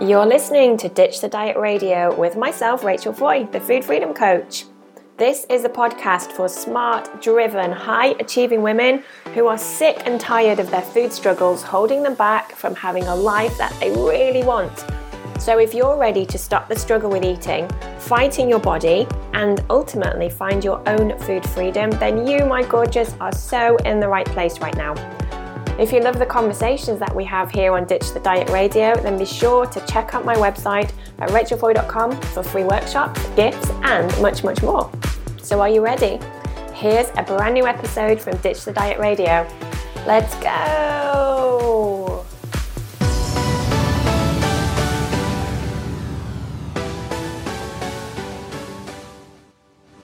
You're listening to Ditch the Diet Radio with myself, Rachel Foy, the Food Freedom Coach. This is a podcast for smart, driven, high achieving women who are sick and tired of their food struggles holding them back from having a life that they really want. So, if you're ready to stop the struggle with eating, fighting your body, and ultimately find your own food freedom, then you, my gorgeous, are so in the right place right now. If you love the conversations that we have here on Ditch the Diet Radio, then be sure to check out my website at rachelfoy.com for free workshops, gifts, and much, much more. So, are you ready? Here's a brand new episode from Ditch the Diet Radio. Let's go!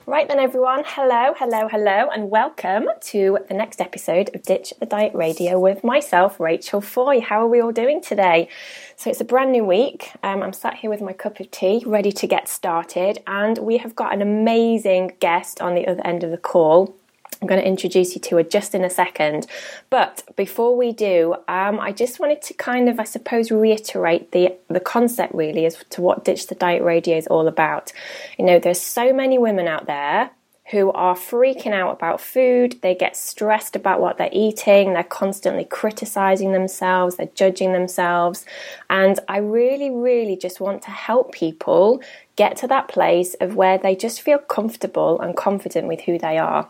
Right then, everyone. Hello, hello, hello, and welcome to the next episode of Ditch the Diet Radio with myself, Rachel Foy. How are we all doing today? So, it's a brand new week. Um, I'm sat here with my cup of tea, ready to get started, and we have got an amazing guest on the other end of the call. I'm going to introduce you to her just in a second. But before we do, um, I just wanted to kind of, I suppose, reiterate the the concept really as to what Ditch the Diet Radio is all about. You know, there's so many women out there who are freaking out about food. They get stressed about what they're eating. They're constantly criticizing themselves. They're judging themselves. And I really, really just want to help people get to that place of where they just feel comfortable and confident with who they are.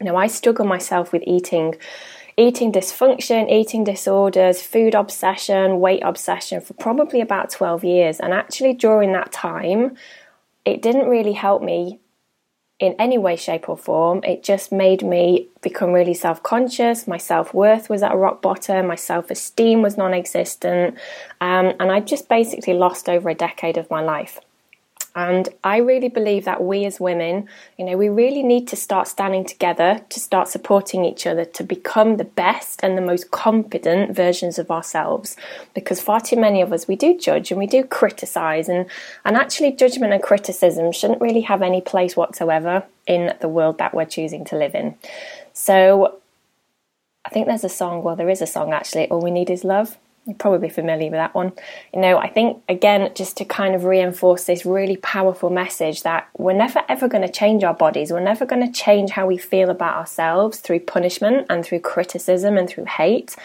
Now, I struggle myself with eating eating dysfunction, eating disorders, food obsession, weight obsession for probably about 12 years. And actually, during that time, it didn't really help me in any way, shape, or form. It just made me become really self conscious. My self worth was at a rock bottom. My self esteem was non existent. Um, and I just basically lost over a decade of my life. And I really believe that we as women, you know, we really need to start standing together to start supporting each other to become the best and the most confident versions of ourselves. Because far too many of us, we do judge and we do criticize, and, and actually, judgment and criticism shouldn't really have any place whatsoever in the world that we're choosing to live in. So, I think there's a song, well, there is a song actually, All We Need Is Love you're probably familiar with that one. You know, I think again, just to kind of reinforce this really powerful message that we're never ever going to change our bodies. We're never going to change how we feel about ourselves through punishment and through criticism and through hate.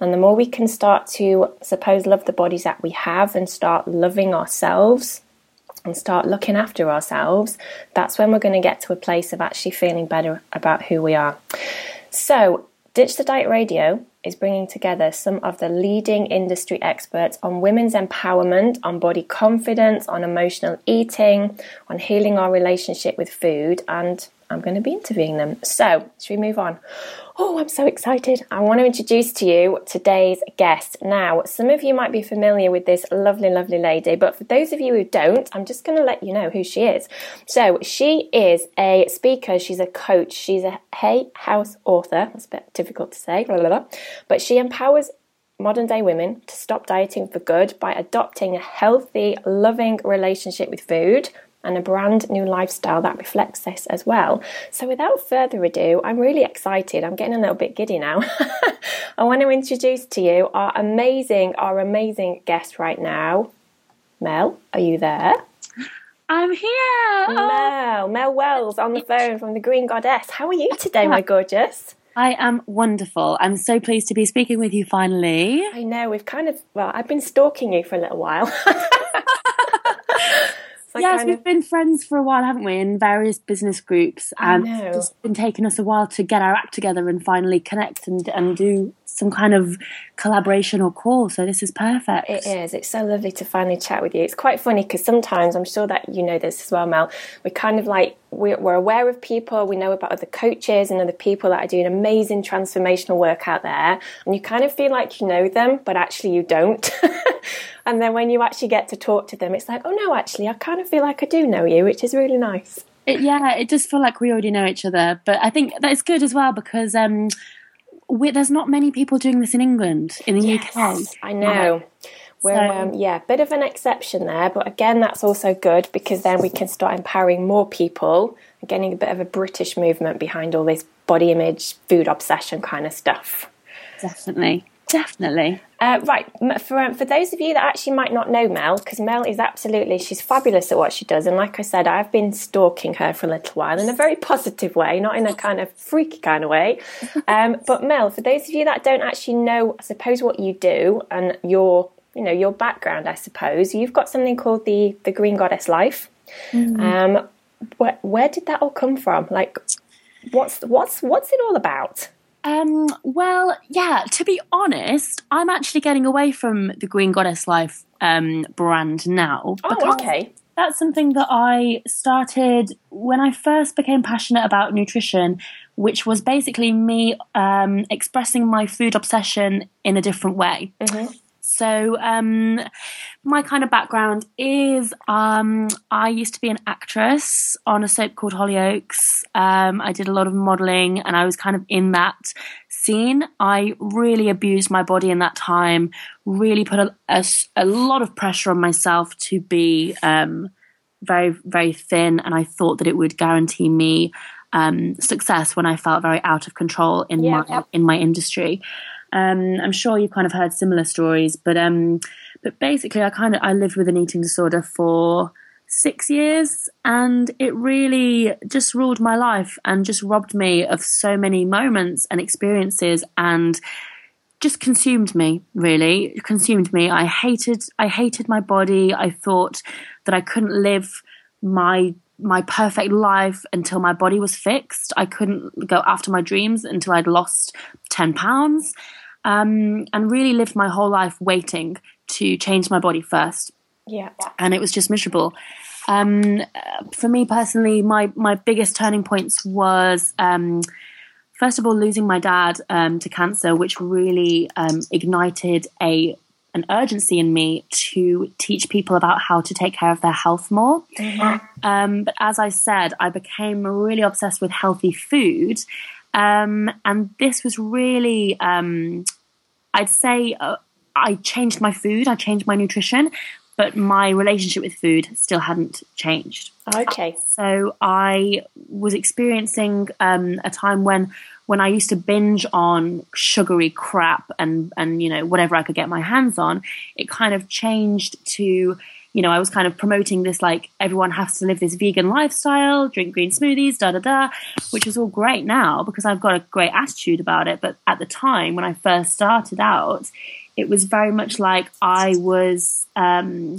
And the more we can start to, suppose, love the bodies that we have and start loving ourselves and start looking after ourselves, that's when we're going to get to a place of actually feeling better about who we are. So, Ditch the Diet Radio is bringing together some of the leading industry experts on women's empowerment, on body confidence, on emotional eating, on healing our relationship with food, and I'm going to be interviewing them. So, should we move on? Oh, I'm so excited. I want to introduce to you today's guest. Now, some of you might be familiar with this lovely, lovely lady, but for those of you who don't, I'm just going to let you know who she is. So, she is a speaker, she's a coach, she's a Hay House author. That's a bit difficult to say, blah, blah, blah. but she empowers modern day women to stop dieting for good by adopting a healthy, loving relationship with food and a brand new lifestyle that reflects this as well. So, without further ado, I'm really excited. I'm getting a little bit giddy now. I want to introduce to you our amazing, our amazing guest right now. Mel, are you there? I'm here. Oh. Mel, Mel Wells on the phone from the Green Goddess. How are you today, my gorgeous? I am wonderful. I'm so pleased to be speaking with you finally. I know, we've kind of, well, I've been stalking you for a little while. yes, we've of... been friends for a while, haven't we, in various business groups, and it's been taking us a while to get our act together and finally connect and and do some kind of collaboration or call. So this is perfect. It is. It's so lovely to finally chat with you. It's quite funny because sometimes I'm sure that you know this as well, Mel. We're kind of like we're, we're aware of people. We know about other coaches and other people that are doing amazing transformational work out there, and you kind of feel like you know them, but actually you don't. and then when you actually get to talk to them, it's like, oh no, actually, I kind of feel like I do know you, which is really nice. It, yeah, it does feel like we already know each other, but I think that's good as well because um, there's not many people doing this in England, in the yes, UK. I know. We're, so, um, yeah, bit of an exception there, but again, that's also good because then we can start empowering more people and getting a bit of a British movement behind all this body image, food obsession kind of stuff. Definitely. Definitely. Uh, right. For, um, for those of you that actually might not know Mel, because Mel is absolutely, she's fabulous at what she does. And like I said, I've been stalking her for a little while in a very positive way, not in a kind of freaky kind of way. Um, but Mel, for those of you that don't actually know, I suppose, what you do and your, you know, your background, I suppose, you've got something called the, the Green Goddess Life. Mm-hmm. Um, where, where did that all come from? Like, what's, what's, what's it all about? Um, well, yeah, to be honest, I'm actually getting away from the Green Goddess Life um, brand now. Oh, okay. That's something that I started when I first became passionate about nutrition, which was basically me um, expressing my food obsession in a different way. Mm-hmm. So, um, my kind of background is um, I used to be an actress on a soap called Hollyoaks. Um, I did a lot of modeling and I was kind of in that scene. I really abused my body in that time, really put a, a, a lot of pressure on myself to be um, very, very thin. And I thought that it would guarantee me um, success when I felt very out of control in yeah, my in my industry. Um, I'm sure you've kind of heard similar stories, but um, but basically, I kind of I lived with an eating disorder for six years, and it really just ruled my life and just robbed me of so many moments and experiences and just consumed me really. Consumed me. I hated i hated my body. I thought that i couldn't live my my perfect life until my body was fixed. I couldn't go after my dreams until i'd lost 10 pounds um, and really lived my whole life waiting to change my body first. Yeah. And it was just miserable. Um, for me personally, my, my biggest turning points was, um, first of all, losing my dad um, to cancer, which really um, ignited a an urgency in me to teach people about how to take care of their health more. Mm-hmm. Um, but as I said, I became really obsessed with healthy food. Um, and this was really, um, I'd say, uh, I changed my food, I changed my nutrition, but my relationship with food still hadn't changed. Okay. So I was experiencing um, a time when when I used to binge on sugary crap and and you know whatever I could get my hands on. It kind of changed to you know, I was kind of promoting this like everyone has to live this vegan lifestyle, drink green smoothies, da da da, which is all great now because I've got a great attitude about it. But at the time when I first started out, it was very much like I was um,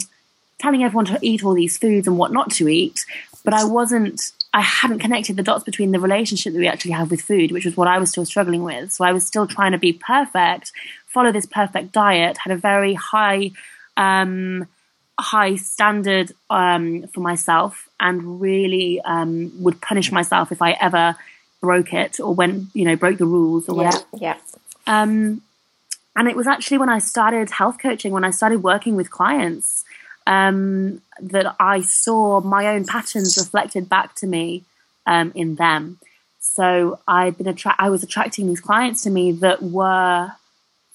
telling everyone to eat all these foods and what not to eat, but I wasn't. I hadn't connected the dots between the relationship that we actually have with food, which was what I was still struggling with. So I was still trying to be perfect, follow this perfect diet, had a very high um, high standard um, for myself and really um, would punish myself if I ever broke it or when you know broke the rules or whatever. Yeah. Um, and it was actually when I started health coaching, when I started working with clients, um, that I saw my own patterns reflected back to me um, in them. So I'd been attra- I was attracting these clients to me that were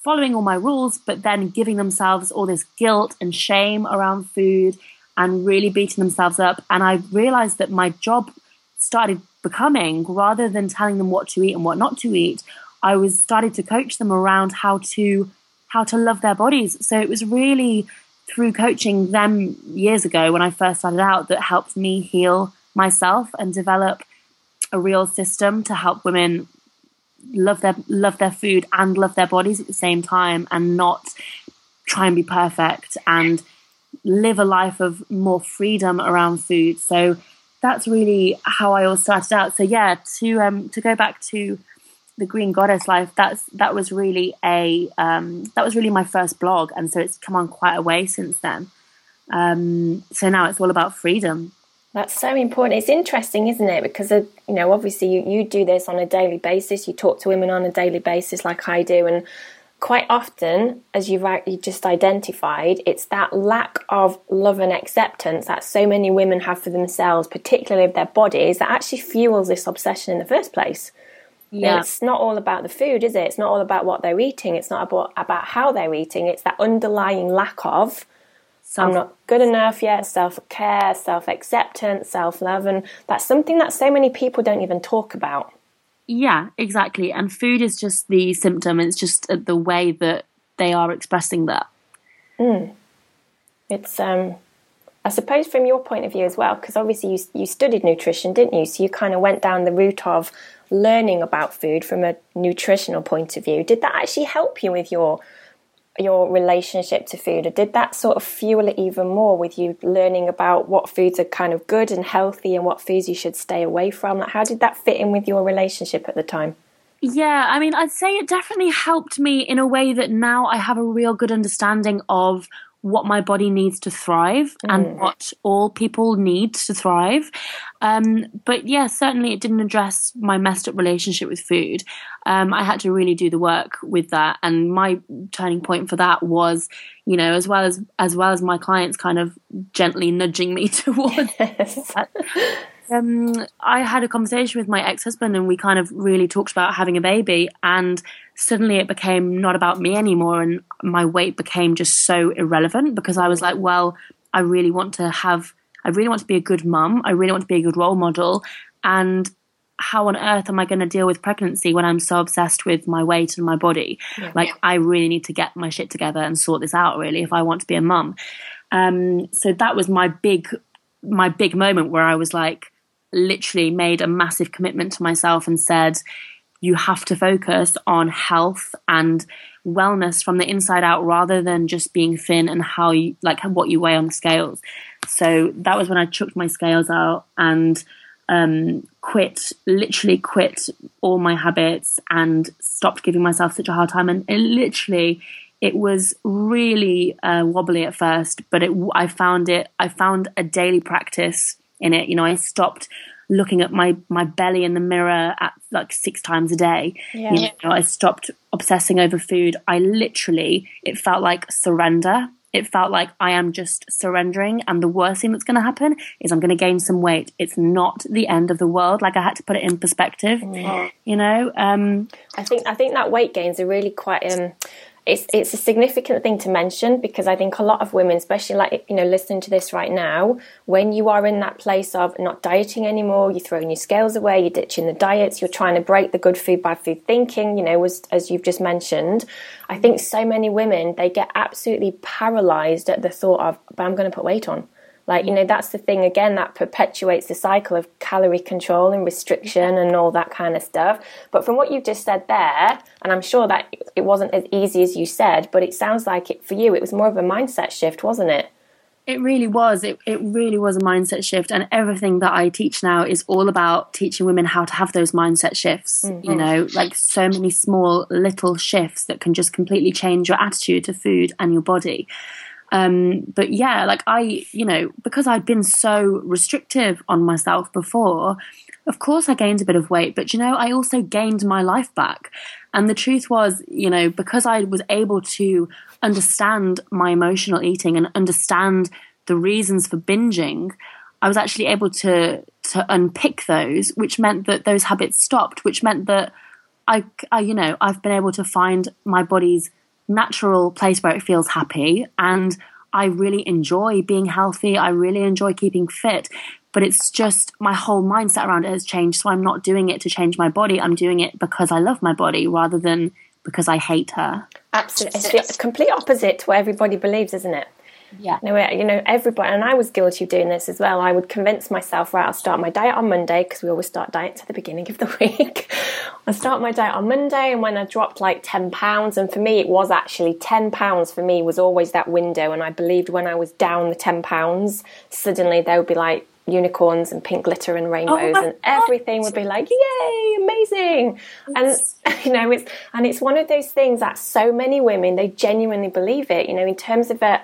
following all my rules, but then giving themselves all this guilt and shame around food and really beating themselves up. And I realized that my job started becoming rather than telling them what to eat and what not to eat, I was started to coach them around how to how to love their bodies. So it was really through coaching them years ago when I first started out that helped me heal myself and develop a real system to help women love their love their food and love their bodies at the same time and not try and be perfect and live a life of more freedom around food. So that's really how I all started out. So yeah to um to go back to the green goddess life that's that was really a um that was really my first blog. And so it's come on quite a way since then. Um so now it's all about freedom that's so important. It's interesting, isn't it? Because, uh, you know, obviously you, you do this on a daily basis. You talk to women on a daily basis, like I do. And quite often, as you've you just identified, it's that lack of love and acceptance that so many women have for themselves, particularly of their bodies, that actually fuels this obsession in the first place. Yeah. It's not all about the food, is it? It's not all about what they're eating. It's not about, about how they're eating. It's that underlying lack of Self- I'm not good enough yet, self care, self acceptance, self love. And that's something that so many people don't even talk about. Yeah, exactly. And food is just the symptom. It's just the way that they are expressing that. Mm. It's, um, I suppose, from your point of view as well, because obviously you, you studied nutrition, didn't you? So you kind of went down the route of learning about food from a nutritional point of view. Did that actually help you with your your relationship to food, or did that sort of fuel it even more with you learning about what foods are kind of good and healthy and what foods you should stay away from? Like, how did that fit in with your relationship at the time? Yeah, I mean, I'd say it definitely helped me in a way that now I have a real good understanding of what my body needs to thrive mm. and what all people need to thrive. Um, but yeah, certainly it didn't address my messed up relationship with food. Um, I had to really do the work with that, and my turning point for that was, you know, as well as as well as my clients kind of gently nudging me towards. Um, I had a conversation with my ex husband, and we kind of really talked about having a baby, and suddenly it became not about me anymore and my weight became just so irrelevant because I was like, well, I really want to have I really want to be a good mum. I really want to be a good role model. And how on earth am I going to deal with pregnancy when I'm so obsessed with my weight and my body? Yeah. Like, I really need to get my shit together and sort this out, really, if I want to be a mum. Um, so that was my big, my big moment where I was like, literally made a massive commitment to myself and said, you have to focus on health and wellness from the inside out rather than just being thin and how you like what you weigh on the scales. So that was when I chucked my scales out and um, quit, literally quit all my habits and stopped giving myself such a hard time. And it literally, it was really uh, wobbly at first, but it, I found it, I found a daily practice in it. You know, I stopped looking at my my belly in the mirror at like six times a day. Yeah. You know, I stopped obsessing over food. I literally it felt like surrender. It felt like I am just surrendering, and the worst thing that's going to happen is I'm going to gain some weight. It's not the end of the world. Like I had to put it in perspective, mm. you know. Um, I think I think that weight gains are really quite um, it's it's a significant thing to mention because I think a lot of women, especially like you know listening to this right now, when you are in that place of not dieting anymore, you're throwing your scales away, you're ditching the diets, you're trying to break the good food bad food thinking, you know, as as you've just mentioned. I think so many women they get absolutely paralyzed at the thought of, but I'm going to put weight on. Like, you know, that's the thing again that perpetuates the cycle of calorie control and restriction and all that kind of stuff. But from what you've just said there, and I'm sure that it wasn't as easy as you said, but it sounds like it for you, it was more of a mindset shift, wasn't it? It really was. It, it really was a mindset shift. And everything that I teach now is all about teaching women how to have those mindset shifts. Mm-hmm. You know, like so many small little shifts that can just completely change your attitude to food and your body. Um, but yeah, like I, you know, because I'd been so restrictive on myself before, of course I gained a bit of weight, but you know, I also gained my life back. And the truth was, you know, because I was able to understand my emotional eating and understand the reasons for binging, I was actually able to to unpick those, which meant that those habits stopped, which meant that I, I you know, I've been able to find my body's natural place where it feels happy and I really enjoy being healthy. I really enjoy keeping fit. But it's just my whole mindset around it has changed. So I'm not doing it to change my body. I'm doing it because I love my body rather than because I hate her. Absolutely. It's the complete opposite to what everybody believes, isn't it? Yeah. No, you know, everybody, and I was guilty of doing this as well. I would convince myself, right, I'll start my diet on Monday because we always start diets at the beginning of the week. I start my diet on Monday, and when I dropped like 10 pounds, and for me, it was actually 10 pounds for me was always that window. And I believed when I was down the 10 pounds, suddenly there would be like unicorns and pink glitter and oh rainbows oh and everything would be like yay amazing and you know it's and it's one of those things that so many women they genuinely believe it you know in terms of a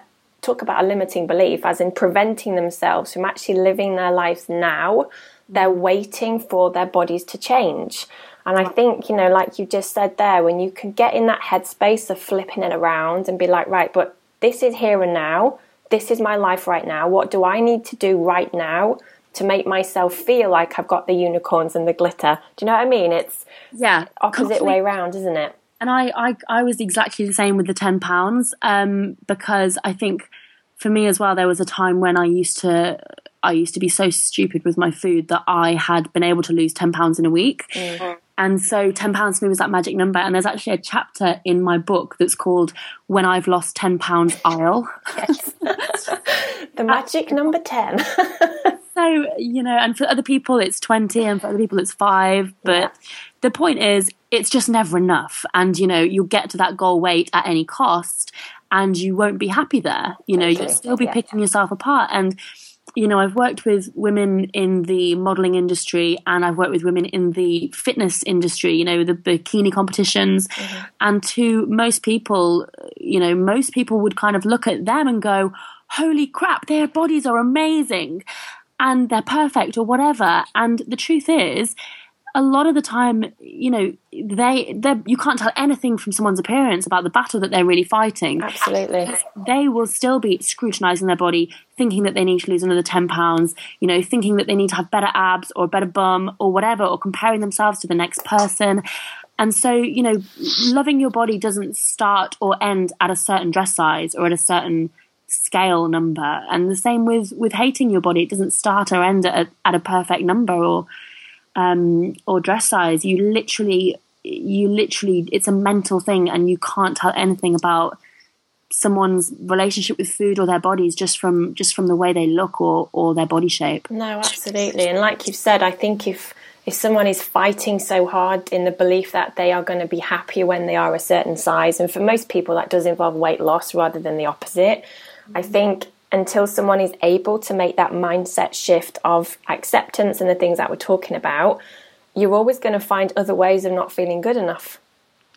talk about a limiting belief, as in preventing themselves from actually living their lives now. They're waiting for their bodies to change. And I think, you know, like you just said there, when you can get in that headspace of flipping it around and be like, right, but this is here and now. This is my life right now. What do I need to do right now to make myself feel like I've got the unicorns and the glitter? Do you know what I mean? It's yeah, opposite way around, isn't it? And I, I, I was exactly the same with the ten pounds um, because I think for me as well, there was a time when I used to I used to be so stupid with my food that I had been able to lose ten pounds in a week. Mm-hmm. And so ten pounds for me was that magic number. And there's actually a chapter in my book that's called When I've Lost Ten Pounds I'll. Yes. the magic number ten. so, you know, and for other people it's twenty and for other people it's five. But yeah. the point is it's just never enough. And, you know, you'll get to that goal weight at any cost and you won't be happy there. You know, you'll still be picking yourself apart. And you know, I've worked with women in the modeling industry and I've worked with women in the fitness industry, you know, the bikini competitions. Mm-hmm. And to most people, you know, most people would kind of look at them and go, holy crap, their bodies are amazing and they're perfect or whatever. And the truth is, a lot of the time, you know, they you can't tell anything from someone's appearance about the battle that they're really fighting. Absolutely, they will still be scrutinizing their body, thinking that they need to lose another ten pounds. You know, thinking that they need to have better abs or a better bum or whatever, or comparing themselves to the next person. And so, you know, loving your body doesn't start or end at a certain dress size or at a certain scale number. And the same with with hating your body; it doesn't start or end at a, at a perfect number or um, or dress size. You literally, you literally, it's a mental thing, and you can't tell anything about someone's relationship with food or their bodies just from just from the way they look or or their body shape. No, absolutely. And like you've said, I think if if someone is fighting so hard in the belief that they are going to be happier when they are a certain size, and for most people that does involve weight loss rather than the opposite, I think until someone is able to make that mindset shift of acceptance and the things that we're talking about, you're always going to find other ways of not feeling good enough.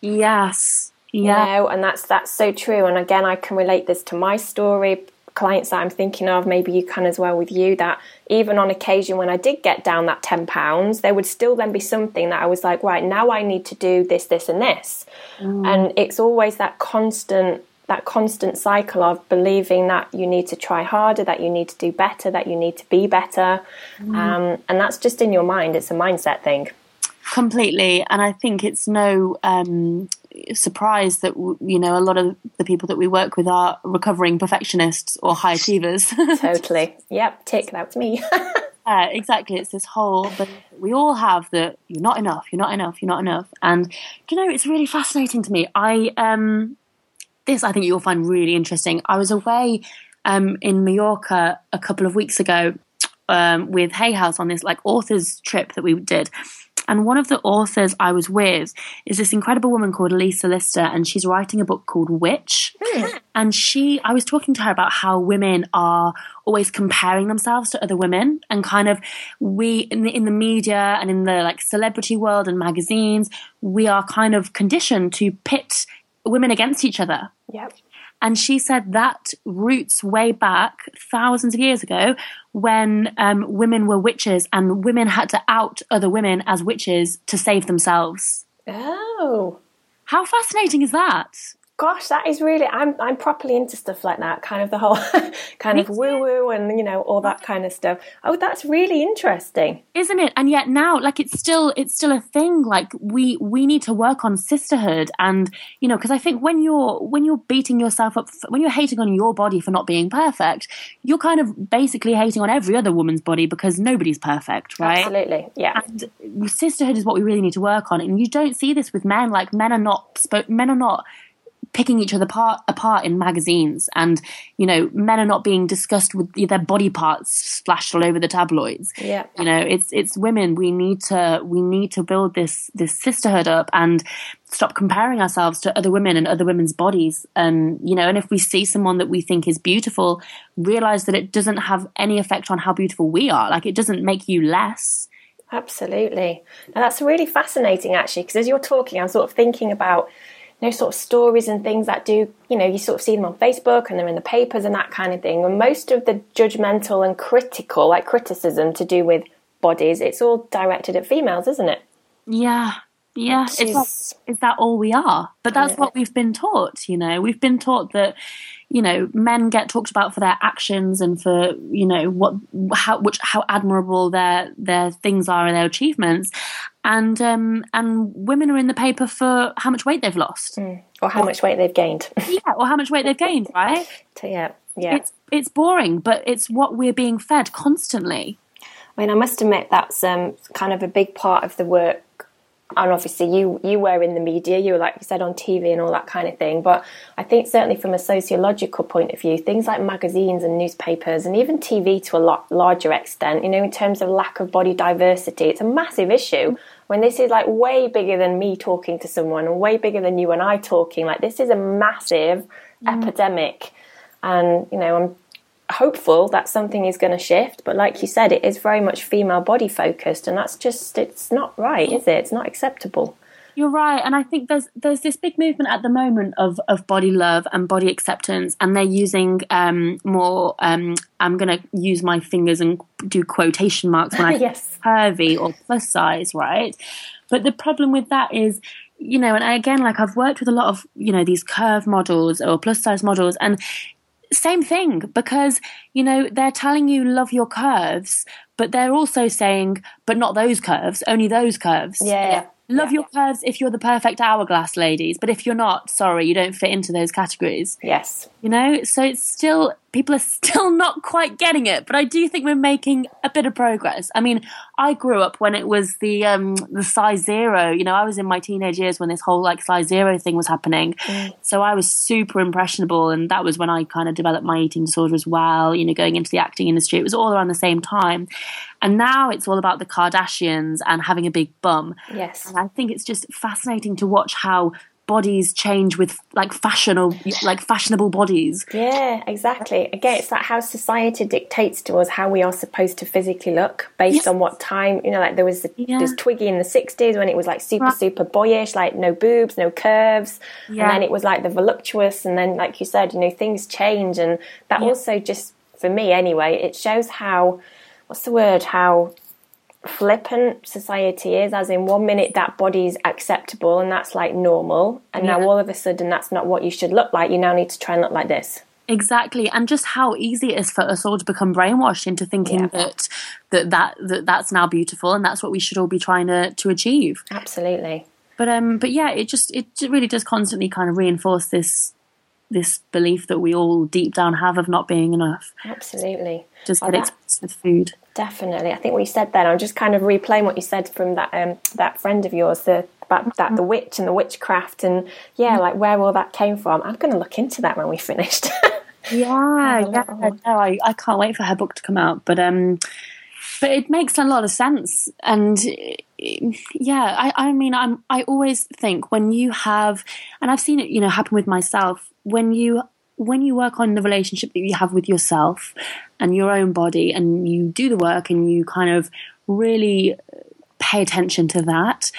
Yes. Yeah. You know, and that's that's so true. And again, I can relate this to my story. Clients that I'm thinking of, maybe you can as well with you, that even on occasion when I did get down that 10 pounds, there would still then be something that I was like, right, now I need to do this, this, and this. Mm. And it's always that constant that constant cycle of believing that you need to try harder, that you need to do better, that you need to be better. Mm. Um, and that's just in your mind. It's a mindset thing. Completely. And I think it's no um, surprise that, you know, a lot of the people that we work with are recovering perfectionists or high achievers. totally. Yep. Tick. That's me. Uh, exactly. It's this whole, but we all have that you're not enough, you're not enough, you're not enough. And, you know, it's really fascinating to me. I, um, this I think you'll find really interesting. I was away um, in Mallorca a couple of weeks ago um, with Hay House on this like authors trip that we did. And one of the authors I was with is this incredible woman called Elisa Lister, and she's writing a book called Witch. Mm. And she, I was talking to her about how women are always comparing themselves to other women, and kind of we in the in the media and in the like celebrity world and magazines, we are kind of conditioned to pit women against each other. Yep. And she said that roots way back thousands of years ago when um, women were witches and women had to out other women as witches to save themselves. Oh. How fascinating is that? Gosh, that is really I'm I'm properly into stuff like that, kind of the whole kind of woo woo and you know all that kind of stuff. Oh, that's really interesting, isn't it? And yet now, like it's still it's still a thing. Like we we need to work on sisterhood, and you know, because I think when you're when you're beating yourself up, when you're hating on your body for not being perfect, you're kind of basically hating on every other woman's body because nobody's perfect, right? Absolutely, yeah. And sisterhood is what we really need to work on, and you don't see this with men. Like men are not men are not picking each other apart, apart in magazines and you know men are not being discussed with their body parts splashed all over the tabloids. Yeah. You know it's it's women. We need to we need to build this this sisterhood up and stop comparing ourselves to other women and other women's bodies. And you know and if we see someone that we think is beautiful realize that it doesn't have any effect on how beautiful we are. Like it doesn't make you less. Absolutely. Now that's really fascinating actually because as you're talking i'm sort of thinking about know, sort of stories and things that do, you know, you sort of see them on Facebook and they're in the papers and that kind of thing. And most of the judgmental and critical, like criticism to do with bodies, it's all directed at females, isn't it? Yeah. Yeah. Is, is that all we are? But that's what we've been taught, you know. We've been taught that you know men get talked about for their actions and for you know what how which how admirable their their things are and their achievements and um and women are in the paper for how much weight they've lost. Mm. or how much weight they've gained. Yeah or how much weight they've gained right? Yeah yeah. It's it's boring but it's what we're being fed constantly. I mean i must admit that's um kind of a big part of the work and obviously you you were in the media you were like you said on tv and all that kind of thing. But i think certainly from a sociological point of view things like magazines and newspapers and even tv to a lot larger extent you know in terms of lack of body diversity it's a massive issue when this is like way bigger than me talking to someone and way bigger than you and i talking. Like this is a massive mm. epidemic. And you know i'm hopeful that something is going to shift but like you said it is very much female body focused and that's just it's not right is it? It's not acceptable. You're right and i think there's there's this big movement at the moment of of body love and body acceptance and they're using um more um i'm going to use my fingers and do quotation marks when i yes. curvy or plus size right? But the problem with that is you know, and again, like I've worked with a lot of, you know, these curve models or plus size models, and same thing because you know they're telling you love your curves but they're also saying but not those curves only those curves. Yeah love yeah. your curves if you're the perfect hourglass ladies but if you're not sorry you don't fit into those categories. Yes. You know so it's still people are still not quite getting it but i do think we're making a bit of progress. I mean i grew up when it was the um the size zero. You know i was in my teenage years when this whole like size zero thing was happening. Mm. so i was super impressionable and that was when i kind of developed my eating disorder as well you know going into the acting industry. It was all around the same time. And now it's all about the kardashians and having a big bum. Yes. And i think it's just fascinating to watch how bodies change with like fashion or like fashionable bodies. Yeah, exactly. Again, it's that how society dictates to us how we are supposed to physically look based yes. on what time. You know, like there was the, yeah. there's Twiggy in the '60s when it was like super right. super boyish, like no boobs, no curves, yeah. and then it was like the voluptuous, and then like you said, you know, things change, and that yeah. also just for me anyway, it shows how what's the word how flippant society is as in one minute that body's acceptable and that's like normal and yeah. now all of a sudden that's not what you should look like you now need to try and look like this exactly and just how easy it is for us all to become brainwashed into thinking yeah. that, that that that that's now beautiful and that's what we should all be trying to to achieve absolutely but um but yeah it just it really does constantly kind of reinforce this this belief that we all deep down have of not being enough absolutely just get oh, that, with food Definitely, I think what you said then. I'm just kind of replaying what you said from that um, that friend of yours, the about that the witch and the witchcraft, and yeah, like where all that came from. I'm going to look into that when we finished. yeah, yeah. No, I, I can't wait for her book to come out, but um, but it makes a lot of sense, and yeah, I, I mean, I'm I always think when you have, and I've seen it, you know, happen with myself when you when you work on the relationship that you have with yourself and your own body and you do the work and you kind of really pay attention to that,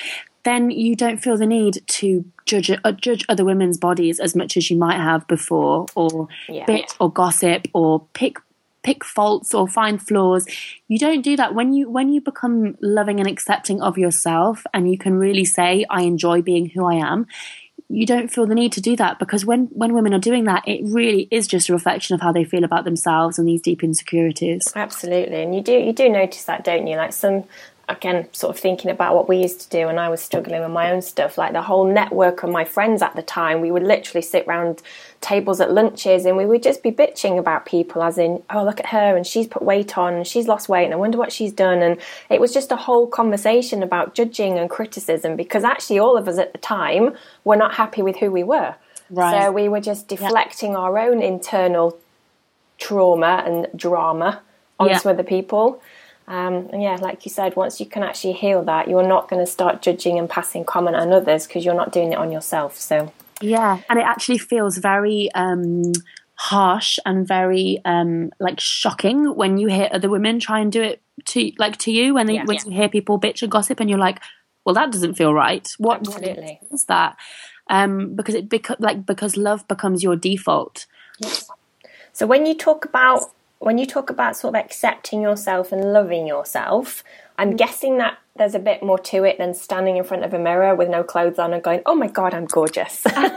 then you don't feel the need to judge uh, judge other women's bodies as much as you might have before, or yeah. bit or gossip, or pick pick faults or find flaws. You don't do that when you when you become loving and accepting of yourself, and you can really say, "I enjoy being who I am." You don't feel the need to do that because when when women are doing that it really is just a reflection of how they feel about themselves and these deep insecurities. Absolutely. And you do you do notice that don't you? Like some again, sort of thinking about what we used to do and I was struggling with my own stuff, like the whole network of my friends at the time, we would literally sit round tables at lunches and we would just be bitching about people, as in, oh, look at her and she's put weight on and she's lost weight and I wonder what she's done. And it was just a whole conversation about judging and criticism because actually all of us at the time were not happy with who we were. Right. So we were just deflecting yeah. our own internal trauma and drama onto yeah. other people. Um, and yeah, like you said, once you can actually heal that, you're not going to start judging and passing comment on others because you're not doing it on yourself. So yeah, and it actually feels very um, harsh and very um, like shocking when you hear other women try and do it to like to you when they, yeah, when yeah. you hear people bitch and gossip and you're like, well, that doesn't feel right. What Absolutely. is that? Um, because it beca- like because love becomes your default. Yes. So when you talk about when you talk about sort of accepting yourself and loving yourself, I'm mm. guessing that there's a bit more to it than standing in front of a mirror with no clothes on and going, "Oh my god, I'm gorgeous." yeah,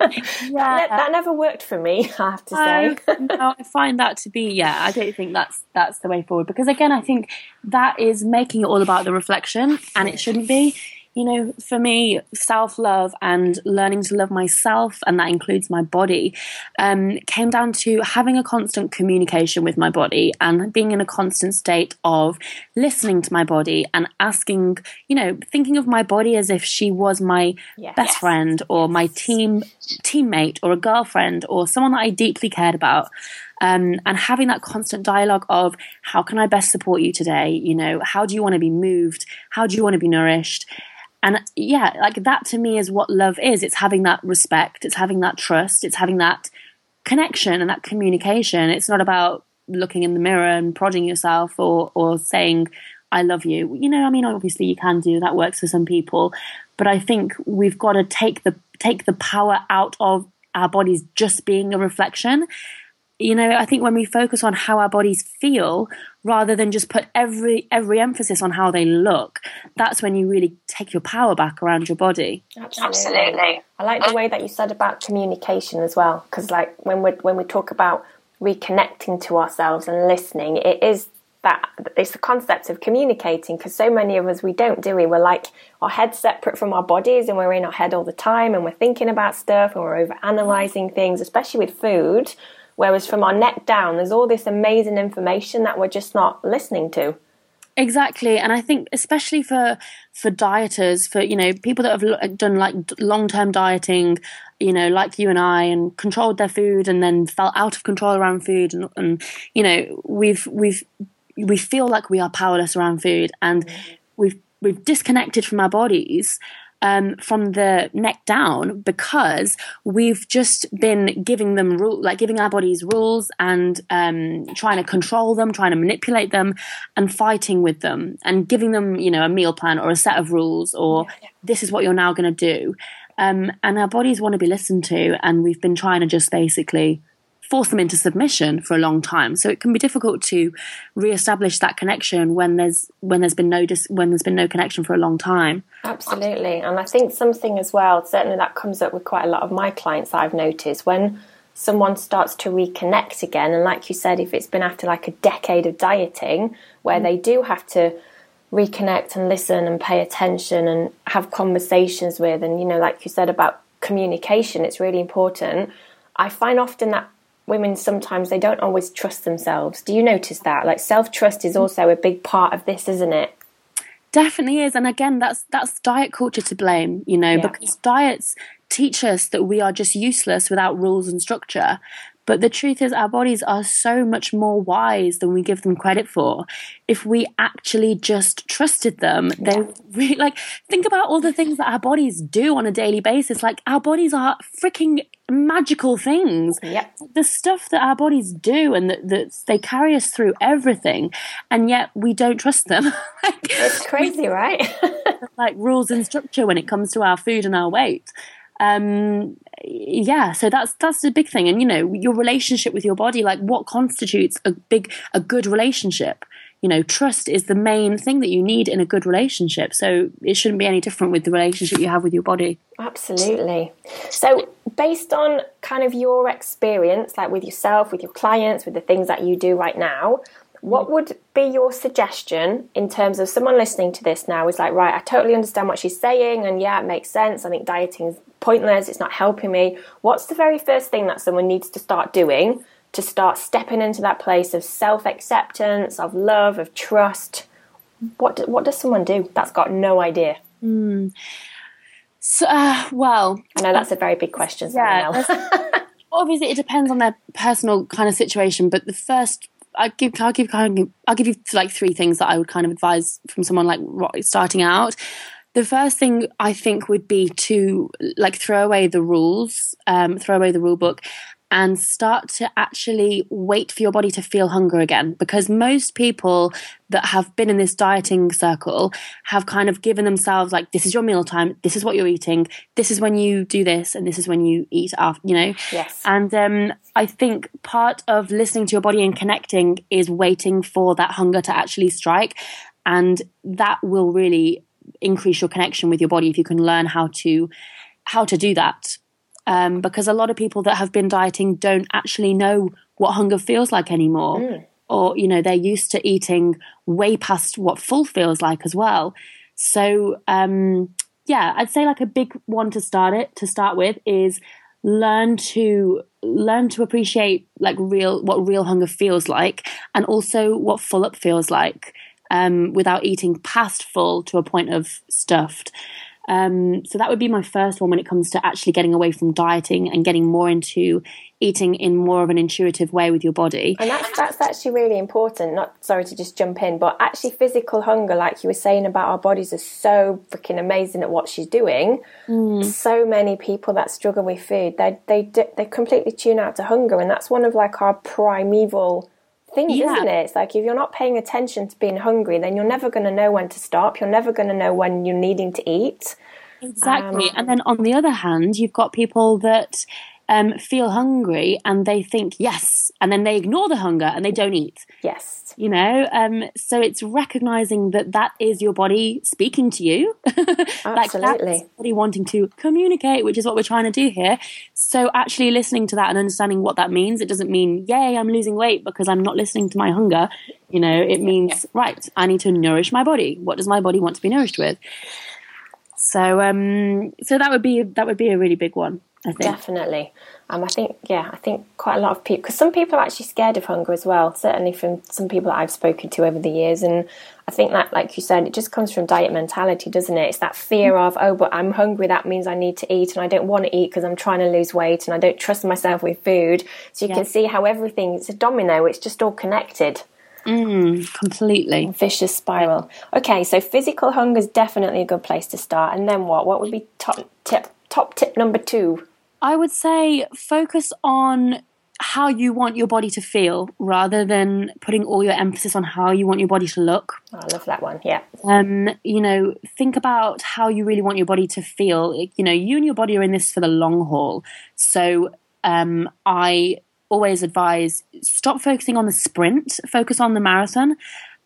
that, that, never worked for me. I have to say. no, I find that to be yeah. I don't think that's that's the way forward because again, I think that is making it all about the reflection, and it shouldn't be you know, for me, self love and learning to love myself, and that includes my body, um, came down to having a constant communication with my body and being in a constant state of listening to my body and asking, you know, thinking of my body as if she was my yes. best friend or my team teammate or a girlfriend or someone that I deeply cared about. Um, and having that constant dialogue of how can I best support you today? You know, how do you want to be moved? How do you want to be nourished? And yeah, like that to me is what love is. It's having that respect, it's having that trust, it's having that connection and that communication. It's not about looking in the mirror and prodding yourself or or saying I love you. You know, I mean obviously you can do that works for some people, but I think we've got to take the take the power out of our bodies just being a reflection you know i think when we focus on how our bodies feel rather than just put every every emphasis on how they look that's when you really take your power back around your body. Absolutely, absolutely. i like the way that you said about communication as well because like when we when we talk about reconnecting to ourselves and listening it is that it's the concept of communicating because so many of us we don't do it we're like our head's separate from our bodies and we're in our head all the time and we're thinking about stuff and we're over analyzing things especially with food Whereas from our neck down, there's all this amazing information that we're just not listening to. Exactly, and I think especially for for dieters, for you know people that have done like long term dieting, you know, like you and I, and controlled their food, and then felt out of control around food, and, and you know we've we've we feel like we are powerless around food, and mm-hmm. we've we've disconnected from our bodies um, from the neck down because we've just been giving them rule, like giving our bodies rules and um, trying to control them, trying to manipulate them, and fighting with them, and giving them, you know, a meal plan or a set of rules, or this is what you're now going to do. Um, and our bodies want to be listened to, and we've been trying to just basically force them into submission for a long time. So it can be difficult to reestablish that connection when there's when there's been no dis- when there's been no connection for a long time. Absolutely, and I think something as well. Certainly, that comes up with quite a lot of my clients. I've noticed when someone starts to reconnect again, and like you said, if it's been after like a decade of dieting, where mm. they do have to reconnect and listen and pay attention and have conversations with, and you know, like you said about communication, it's really important. I find often that women sometimes they don't always trust themselves. Do you notice that? Like self trust is also a big part of this, isn't it? Definitely is, and again, that's that's diet culture to blame. You know, yeah. because diets teach us that we are just useless without rules and structure. But the truth is, our bodies are so much more wise than we give them credit for. If we actually just trusted them, they really like think about all the things that our bodies do on a daily basis. Like our bodies are freaking magical things. Yep. The stuff that our bodies do and that, that they carry us through everything, and yet we don't trust them. like, it's crazy, right? like rules and structure when it comes to our food and our weight um, yeah, so that's that's a big thing. And you know, your relationship with your body, like what constitutes a big a good relationship. You know, trust is the main thing that you need in a good relationship. So it shouldn't be any different with the relationship you have with your body. Absolutely. So, based on kind of your experience, like with yourself, with your clients, with the things that you do right now, what would be your suggestion in terms of someone listening to this now is like, right, I totally understand what she's saying, and yeah, it makes sense. I think dieting is pointless, it's not helping me. What's the very first thing that someone needs to start doing to start stepping into that place of self acceptance, of love, of trust? What, do, what does someone do that's got no idea? Mm. So, uh, well, I know that's a very big question. Yeah, obviously, it depends on their personal kind of situation, but the first I give I'll give kind of, I'll give you like three things that I would kind of advise from someone like starting out. The first thing I think would be to like throw away the rules, um, throw away the rule book, and start to actually wait for your body to feel hunger again. Because most people that have been in this dieting circle have kind of given themselves like, this is your meal time, this is what you're eating, this is when you do this, and this is when you eat after, you know? Yes. And um, I think part of listening to your body and connecting is waiting for that hunger to actually strike. And that will really increase your connection with your body if you can learn how to how to do that um, because a lot of people that have been dieting don't actually know what hunger feels like anymore. Mm. Or, you know, they're used to eating way past what full feels like as well. So, um, yeah, I'd say like a big one to start it to start with is learn to learn to appreciate like real what real hunger feels like and also what full up feels like um, without eating past full to a point of stuffed um, so that would be my first one when it comes to actually getting away from dieting and getting more into eating in more of an intuitive way with your body. And that's that's actually really important. Not sorry to just jump in, but actually physical hunger, like you were saying about our bodies, are so freaking amazing at what she's doing. Mm. So many people that struggle with food, they they they completely tune out to hunger, and that's one of like our primeval things, yeah. isn't it? It's like if you're not paying attention to being hungry, then you're never going to know when to stop. You're never going to know when you're needing to eat. Exactly. Um, and then on the other hand, you've got people that um, feel hungry and they think yes, and then they ignore the hunger and they don't eat. Yes, you know. Um, so it's recognizing that that is your body speaking to you, like Absolutely. body wanting to communicate, which is what we're trying to do here. So actually listening to that and understanding what that means, it doesn't mean yay, I'm losing weight because I'm not listening to my hunger. You know, it means right, I need to nourish my body. What does my body want to be nourished with? So, um, so that would be that would be a really big one. Definitely. Um, I think, yeah, I think quite a lot of people, because some people are actually scared of hunger as well, certainly from some people that I've spoken to over the years. And I think that, like you said, it just comes from diet mentality, doesn't it? It's that fear of, oh, but I'm hungry, that means I need to eat, and I don't want to eat because I'm trying to lose weight and I don't trust myself with food. So you yeah. can see how everything, it's a domino, it's just all connected. Mm, completely. Vicious spiral. Okay, so physical hunger is definitely a good place to start. And then what? What would be top tip top tip number two? I would say focus on how you want your body to feel rather than putting all your emphasis on how you want your body to look. Oh, I love that one. Yeah. Um, you know, think about how you really want your body to feel. You know, you and your body are in this for the long haul. So um, I always advise stop focusing on the sprint, focus on the marathon.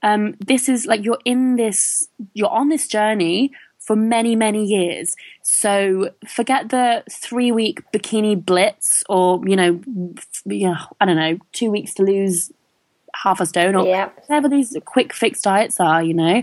Um, this is like you're in this, you're on this journey for many, many years. So forget the three week bikini blitz or, you know, you know, I don't know, two weeks to lose half a stone or yeah. whatever these quick fix diets are, you know,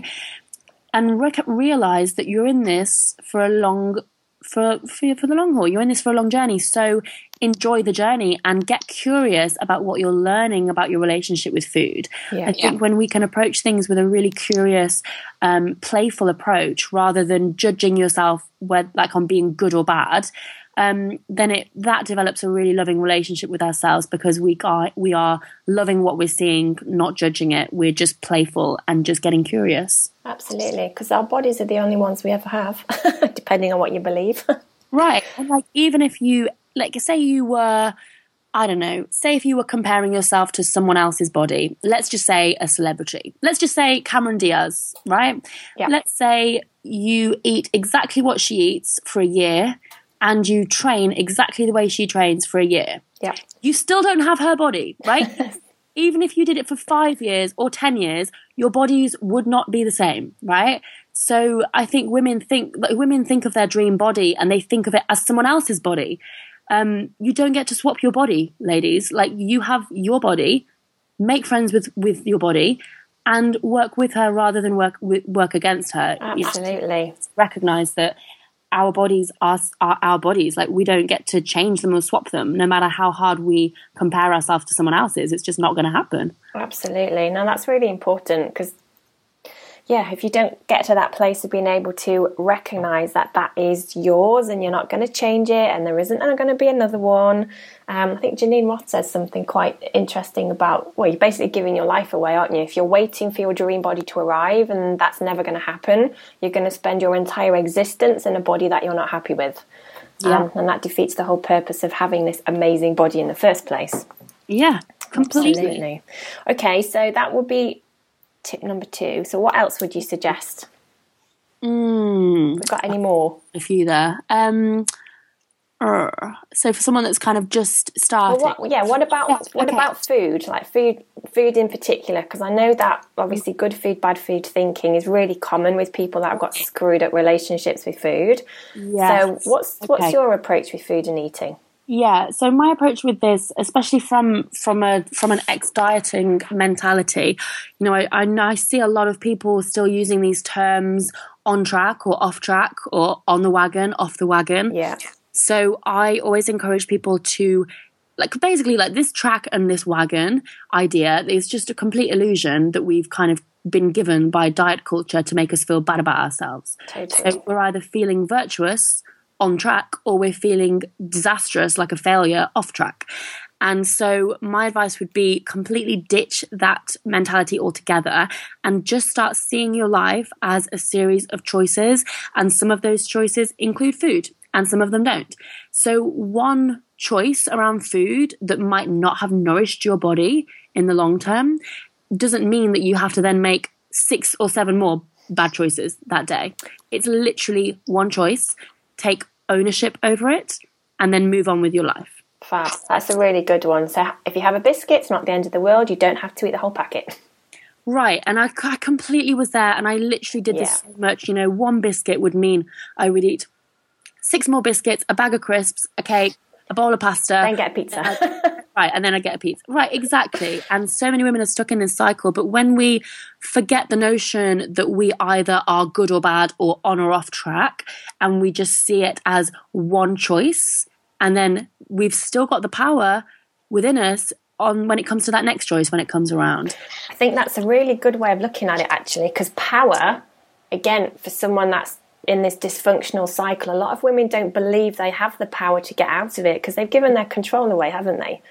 and re- realize that you're in this for a long for, for for the long haul. You're in this for a long journey, so enjoy the journey and get curious about what you're learning about your relationship with food. Yeah, I think yeah. when we can approach things with a really curious, um, playful approach rather than judging yourself, where, like on being good or bad, um, then it that develops a really loving relationship with ourselves because we are we are loving what we're seeing, not judging it. We're just playful and just getting curious. Absolutely, because our bodies are the only ones we ever have, depending on what you believe. right, and like even if you like, say you were. I don't know, say if you were comparing yourself to someone else's body, let's just say a celebrity. Let's just say Cameron Diaz, right? Yeah. Let's say you eat exactly what she eats for a year and you train exactly the way she trains for a year, yeah. you still don't have her body, right? Even if you did it for five years or 10 years, your bodies would not be the same, right? So I think women think, like, women think of their dream body and they think of it as someone else's body. Um, you don't get to swap your body, ladies. Like you have your body, make friends with, with your body and work with her rather than work work against her. Absolutely. recognize that our bodies are, are, our bodies. Like we don't get to change them or swap them, no matter how hard we compare ourselves to someone else's. It's just not going to happen. Absolutely. Now that's really important because yeah, if you don't get to that place of being able to recognize that that is yours and you're not going to change it and there isn't going to be another one. Um, I think Geneen Roth says something quite interesting about, well, you're basically giving your life away, aren't you? If you're waiting for your dream body to arrive and that's never going to happen, you're going to spend your entire existence in a body that you're not happy with. Yeah. Um, and that defeats the whole purpose of having this amazing body in the first place. Yeah, completely. Absolutely. Okay, so that would be tip number two. So, what else would you suggest? Mm. We've got any more? A few there. Um, uh, so for someone that's kind of just starting, well, what, yeah. What about yeah, what okay. about food? Like food, food in particular, because I know that obviously good food, bad food thinking is really common with people that have got screwed up relationships with food. Yes. So what's okay. what's your approach with food and eating? Yeah, so my approach with this, especially from from a from an ex dieting mentality, you know, I, I I see a lot of people still using these terms on track or off track or on the wagon, off the wagon. Yeah. So I always encourage people to like basically like this track and this wagon idea is just a complete illusion that we've kind of been given by diet culture to make us feel bad about ourselves. Totally. So we're either feeling virtuous on track or we're feeling disastrous like a failure off track. And so my advice would be completely ditch that mentality altogether and just start seeing your life as a series of choices. And some of those choices include food and some of them don't. So one choice around food that might not have nourished your body in the long term doesn't mean that you have to then make six or seven more bad choices that day. It's literally one choice. Take ownership over it and then move on with your life. Fab. That's a really good one. So if you have a biscuit, it's not the end of the world. You don't have to eat the whole packet. Right. And I, I completely was there and I literally did this yeah. so much. You know, one biscuit would mean I would eat six more biscuits, a bag of crisps, a cake, a bowl of pasta. Then get a pizza. Right. And then I get a pizza. Right. Exactly. And so many women are stuck in this cycle. But when we forget the notion that we either are good or bad or on or off track, and we just see it as one choice, and then we've still got the power within us on when it comes to that next choice when it comes around. I think that's a really good way of looking at it actually because power again for someone that's in this dysfunctional cycle a lot of women don't believe they have the power to get out of it because they've given their control away haven't they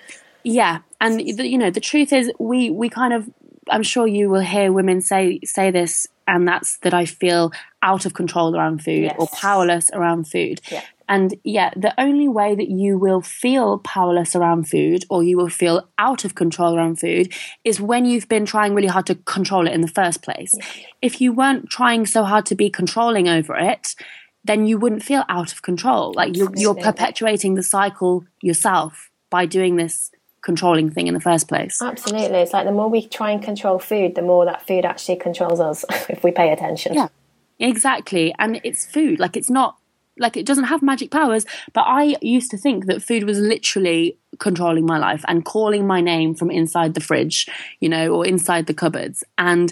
yeah and you know the truth is we we kind of i'm sure you will hear women say say this and that's that i feel out of control around food yes. or powerless around food yeah. And yeah, the only way that you will feel powerless around food or you will feel out of control around food is when you've been trying really hard to control it in the first place. Yeah. If you weren't trying so hard to be controlling over it, then you wouldn't feel out of control. Like you're, you're perpetuating the cycle yourself by doing this controlling thing in the first place. Absolutely. It's like the more we try and control food, the more that food actually controls us if we pay attention. Yeah. Exactly. And it's food. Like it's not like it doesn't have magic powers but i used to think that food was literally controlling my life and calling my name from inside the fridge you know or inside the cupboards and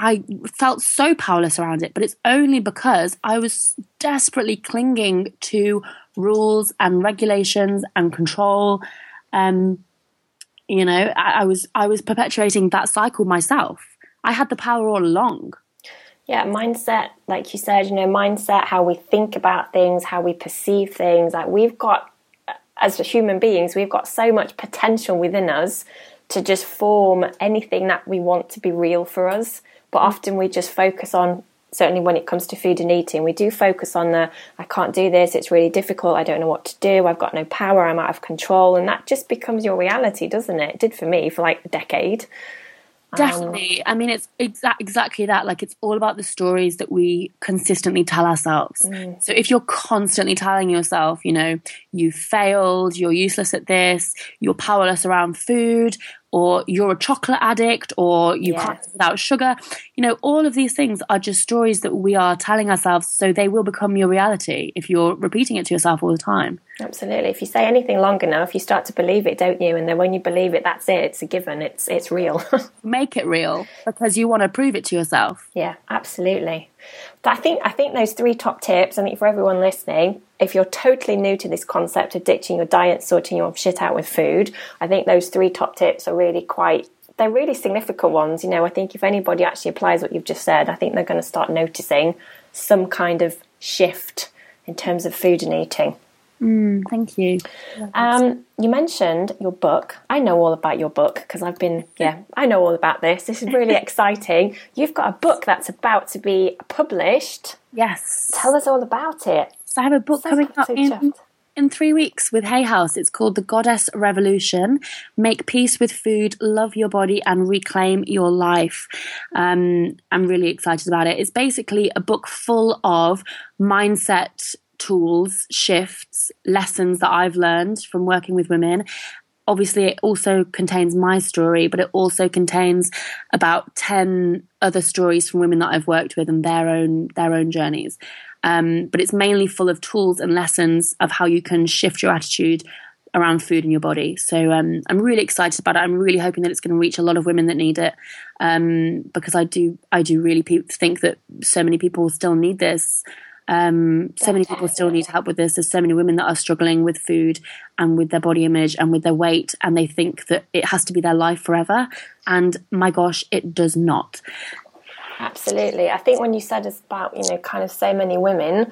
I felt so powerless around it, but it's only because I was desperately clinging to rules and regulations and control. Um, you know, I, I was I was perpetuating that cycle myself. I had the power all along. Yeah, mindset, like you said, you know, mindset, how we think about things, how we perceive things. Like we've got, as human beings, we've got so much potential within us to just form anything that we want to be real for us. But mm. often we just focus on, certainly when it comes to food and eating, we do focus on the, I can't do this, it's really difficult, I don't know what to do, I've got no power, I'm out of control. And that just becomes your reality, doesn't it? It did for me for like a decade. Definitely. Um, I mean, it's exa- exactly that. Like, it's all about the stories that we consistently tell ourselves. Mm. So, if you're constantly telling yourself, you know, you failed, you're useless at this, you're powerless around food, or you're a chocolate addict or you yeah. can't live without sugar. You know, all of these things are just stories that we are telling ourselves so they will become your reality if you're repeating it to yourself all the time. Absolutely. If you say anything long enough, you start to believe it, don't you? And then when you believe it, that's it. It's a given. It's it's real. Make it real because you want to prove it to yourself. Yeah, absolutely. But I think I think those three top tips, I think for everyone listening, if you're totally new to this concept of ditching your diet, sorting your shit out with food, I think those three top tips are really quite they're really significant ones. You know, I think if anybody actually applies what you've just said, I think they're going to start noticing some kind of shift in terms of food and eating. Mm, thank you. Um, you mentioned your book. I know all about your book because I've been, yeah, I know all about this. This is really exciting. You've got a book that's about to be published. Yes. Tell us all about it. So I have a book so coming out in, in three weeks with Hay House. It's called The Goddess Revolution Make Peace with Food, Love Your Body, and Reclaim Your Life. Um, I'm really excited about it. It's basically a book full of mindset tools, shifts, lessons that I've learned from working with women. Obviously, it also contains my story, but it also contains about 10 other stories from women that I've worked with and their own, their own journeys. Um, but it's mainly full of tools and lessons of how you can shift your attitude around food in your body. So um, I'm really excited about it. I'm really hoping that it's going to reach a lot of women that need it um, because I do I do really pe- think that so many people still need this. Um, so many people still need help with this. There's so many women that are struggling with food and with their body image and with their weight, and they think that it has to be their life forever. And my gosh, it does not. Absolutely. I think when you said about, you know, kind of so many women,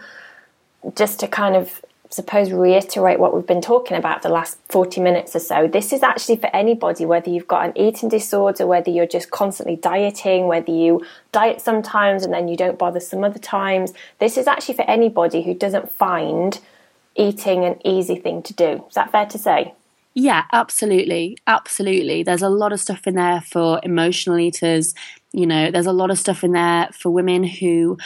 just to kind of suppose reiterate what we've been talking about the last 40 minutes or so. This is actually for anybody whether you've got an eating disorder whether you're just constantly dieting whether you diet sometimes and then you don't bother some other times. This is actually for anybody who doesn't find eating an easy thing to do. Is that fair to say? Yeah absolutely. Absolutely. There's a lot of stuff in there for emotional eaters. You know there's a lot of stuff in there for women who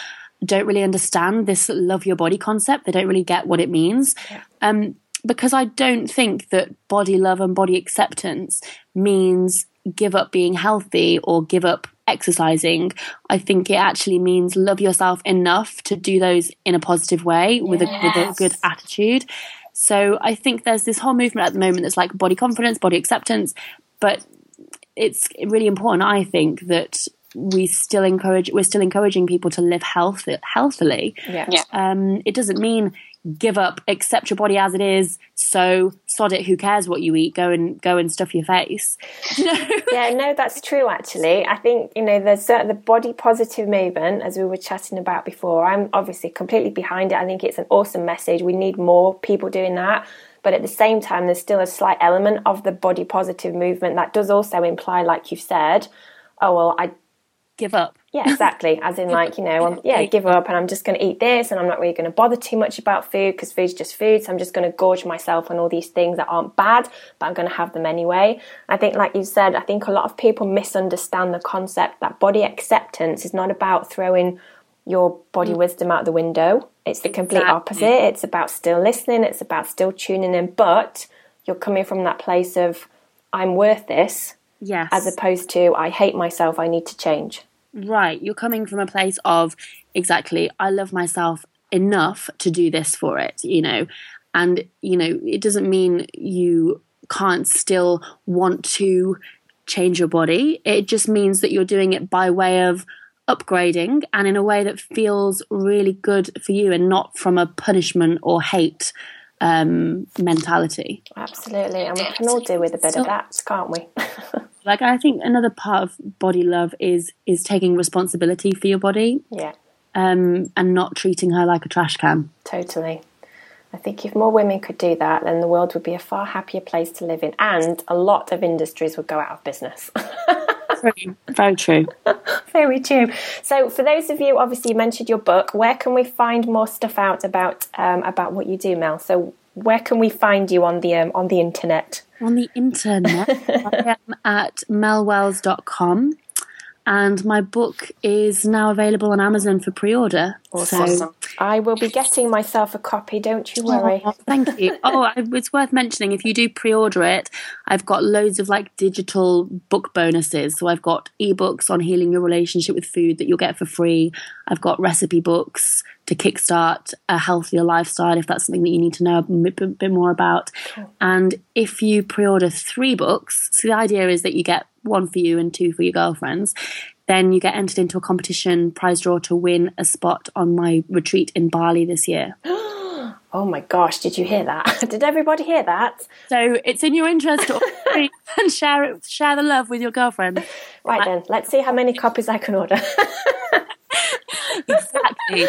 don't really understand this love your body concept. They don't really get what it means. Yeah. Um, because I don't think that body love and body acceptance means give up being healthy or give up exercising. I think it actually means love yourself enough to do those in a positive way with, yes. a, with a good attitude. So I think there's this whole movement at the moment that's like body confidence, body acceptance, but it's really important, I think, that we still encourage we're still encouraging people to live health healthily. Yeah. yeah. Um, it doesn't mean give up, accept your body as it is. So sod it. Who cares what you eat? Go and go and stuff your face. yeah, no, that's true. Actually, I think you know there's the body positive movement as we were chatting about before. I'm obviously completely behind it. I think it's an awesome message. We need more people doing that. But at the same time, there's still a slight element of the body positive movement that does also imply, like you've said, oh well, I give up. Yeah, exactly. As in, like, you know, I'm, yeah, give up and I'm just going to eat this and I'm not really going to bother too much about food because food's just food. So I'm just going to gorge myself on all these things that aren't bad, but I'm going to have them anyway. I think, like you said, I think a lot of people misunderstand the concept that body acceptance is not about throwing your body mm. wisdom out the window. It's the complete exactly. opposite. It's about still listening, it's about still tuning in, but you're coming from that place of, I'm worth this. Yes. As opposed to, I hate myself, I need to change. Right. You're coming from a place of exactly, I love myself enough to do this for it, you know. And, you know, it doesn't mean you can't still want to change your body. It just means that you're doing it by way of upgrading and in a way that feels really good for you and not from a punishment or hate um, mentality. Absolutely. And we can all do with a bit so, of that, can't we? like I think another part of body love is is taking responsibility for your body. Yeah. Um, and not treating her like a trash can. Totally. I think if more women could do that, then the world would be a far happier place to live in, and a lot of industries would go out of business. very, very true. very true. So, for those of you, obviously, you mentioned your book. Where can we find more stuff out about um, about what you do, Mel? So, where can we find you on the um, on the internet? On the internet, I am at melwells.com and my book is now available on Amazon for pre-order. Awesome. So I will be getting myself a copy. Don't you oh, worry. Oh, thank you. oh, it's worth mentioning if you do pre-order it, I've got loads of like digital book bonuses. So I've got ebooks on healing your relationship with food that you'll get for free. I've got recipe books to kickstart a healthier lifestyle if that's something that you need to know a bit, bit more about. Cool. And if you pre-order three books, so the idea is that you get one for you and two for your girlfriends, then you get entered into a competition prize draw to win a spot on my retreat in Bali this year. Oh my gosh, did you hear that? did everybody hear that? So it's in your interest to and share it, share the love with your girlfriend. Right then, let's see how many copies I can order. exactly.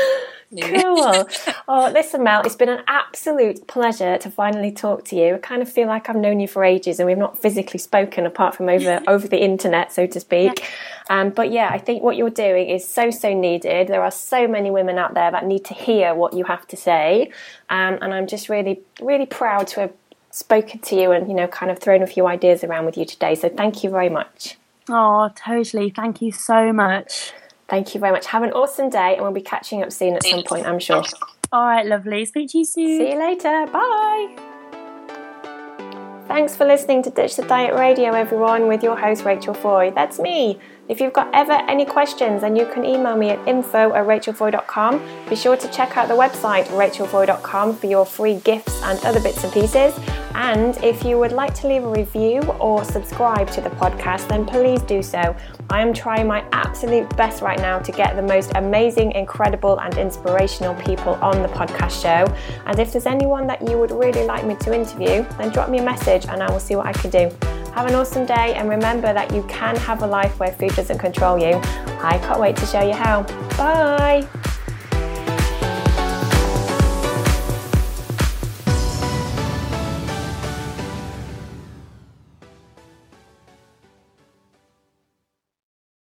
Cool. Oh, listen, Mel, it's been an absolute pleasure to finally talk to you. I kind of feel like I've known you for ages and we've not physically spoken apart from over over the internet, so to speak. Um, but yeah, I think what you're doing is so, so needed. There are so many women out there that need to hear what you have to say. Um, and I'm just really, really proud to have spoken to you and, you know, kind of thrown a few ideas around with you today. So thank you very much. Oh, totally. Thank you so much. Thank you very much. Have an awesome day, and we'll be catching up soon at some point, I'm sure. All right, lovely. Speak to you soon. See you later. Bye. Thanks for listening to Ditch the Diet Radio, everyone, with your host Rachel Foy. That's me. If you've got ever any questions, then you can email me at info at rachelfoy.com. Be sure to check out the website rachelfoy.com for your free gifts and other bits and pieces. And if you would like to leave a review or subscribe to the podcast, then please do so. I am trying my absolute best right now to get the most amazing, incredible, and inspirational people on the podcast show. And if there's anyone that you would really like me to interview, then drop me a message and I will see what I can do. Have an awesome day and remember that you can have a life where food doesn't control you. I can't wait to show you how. Bye!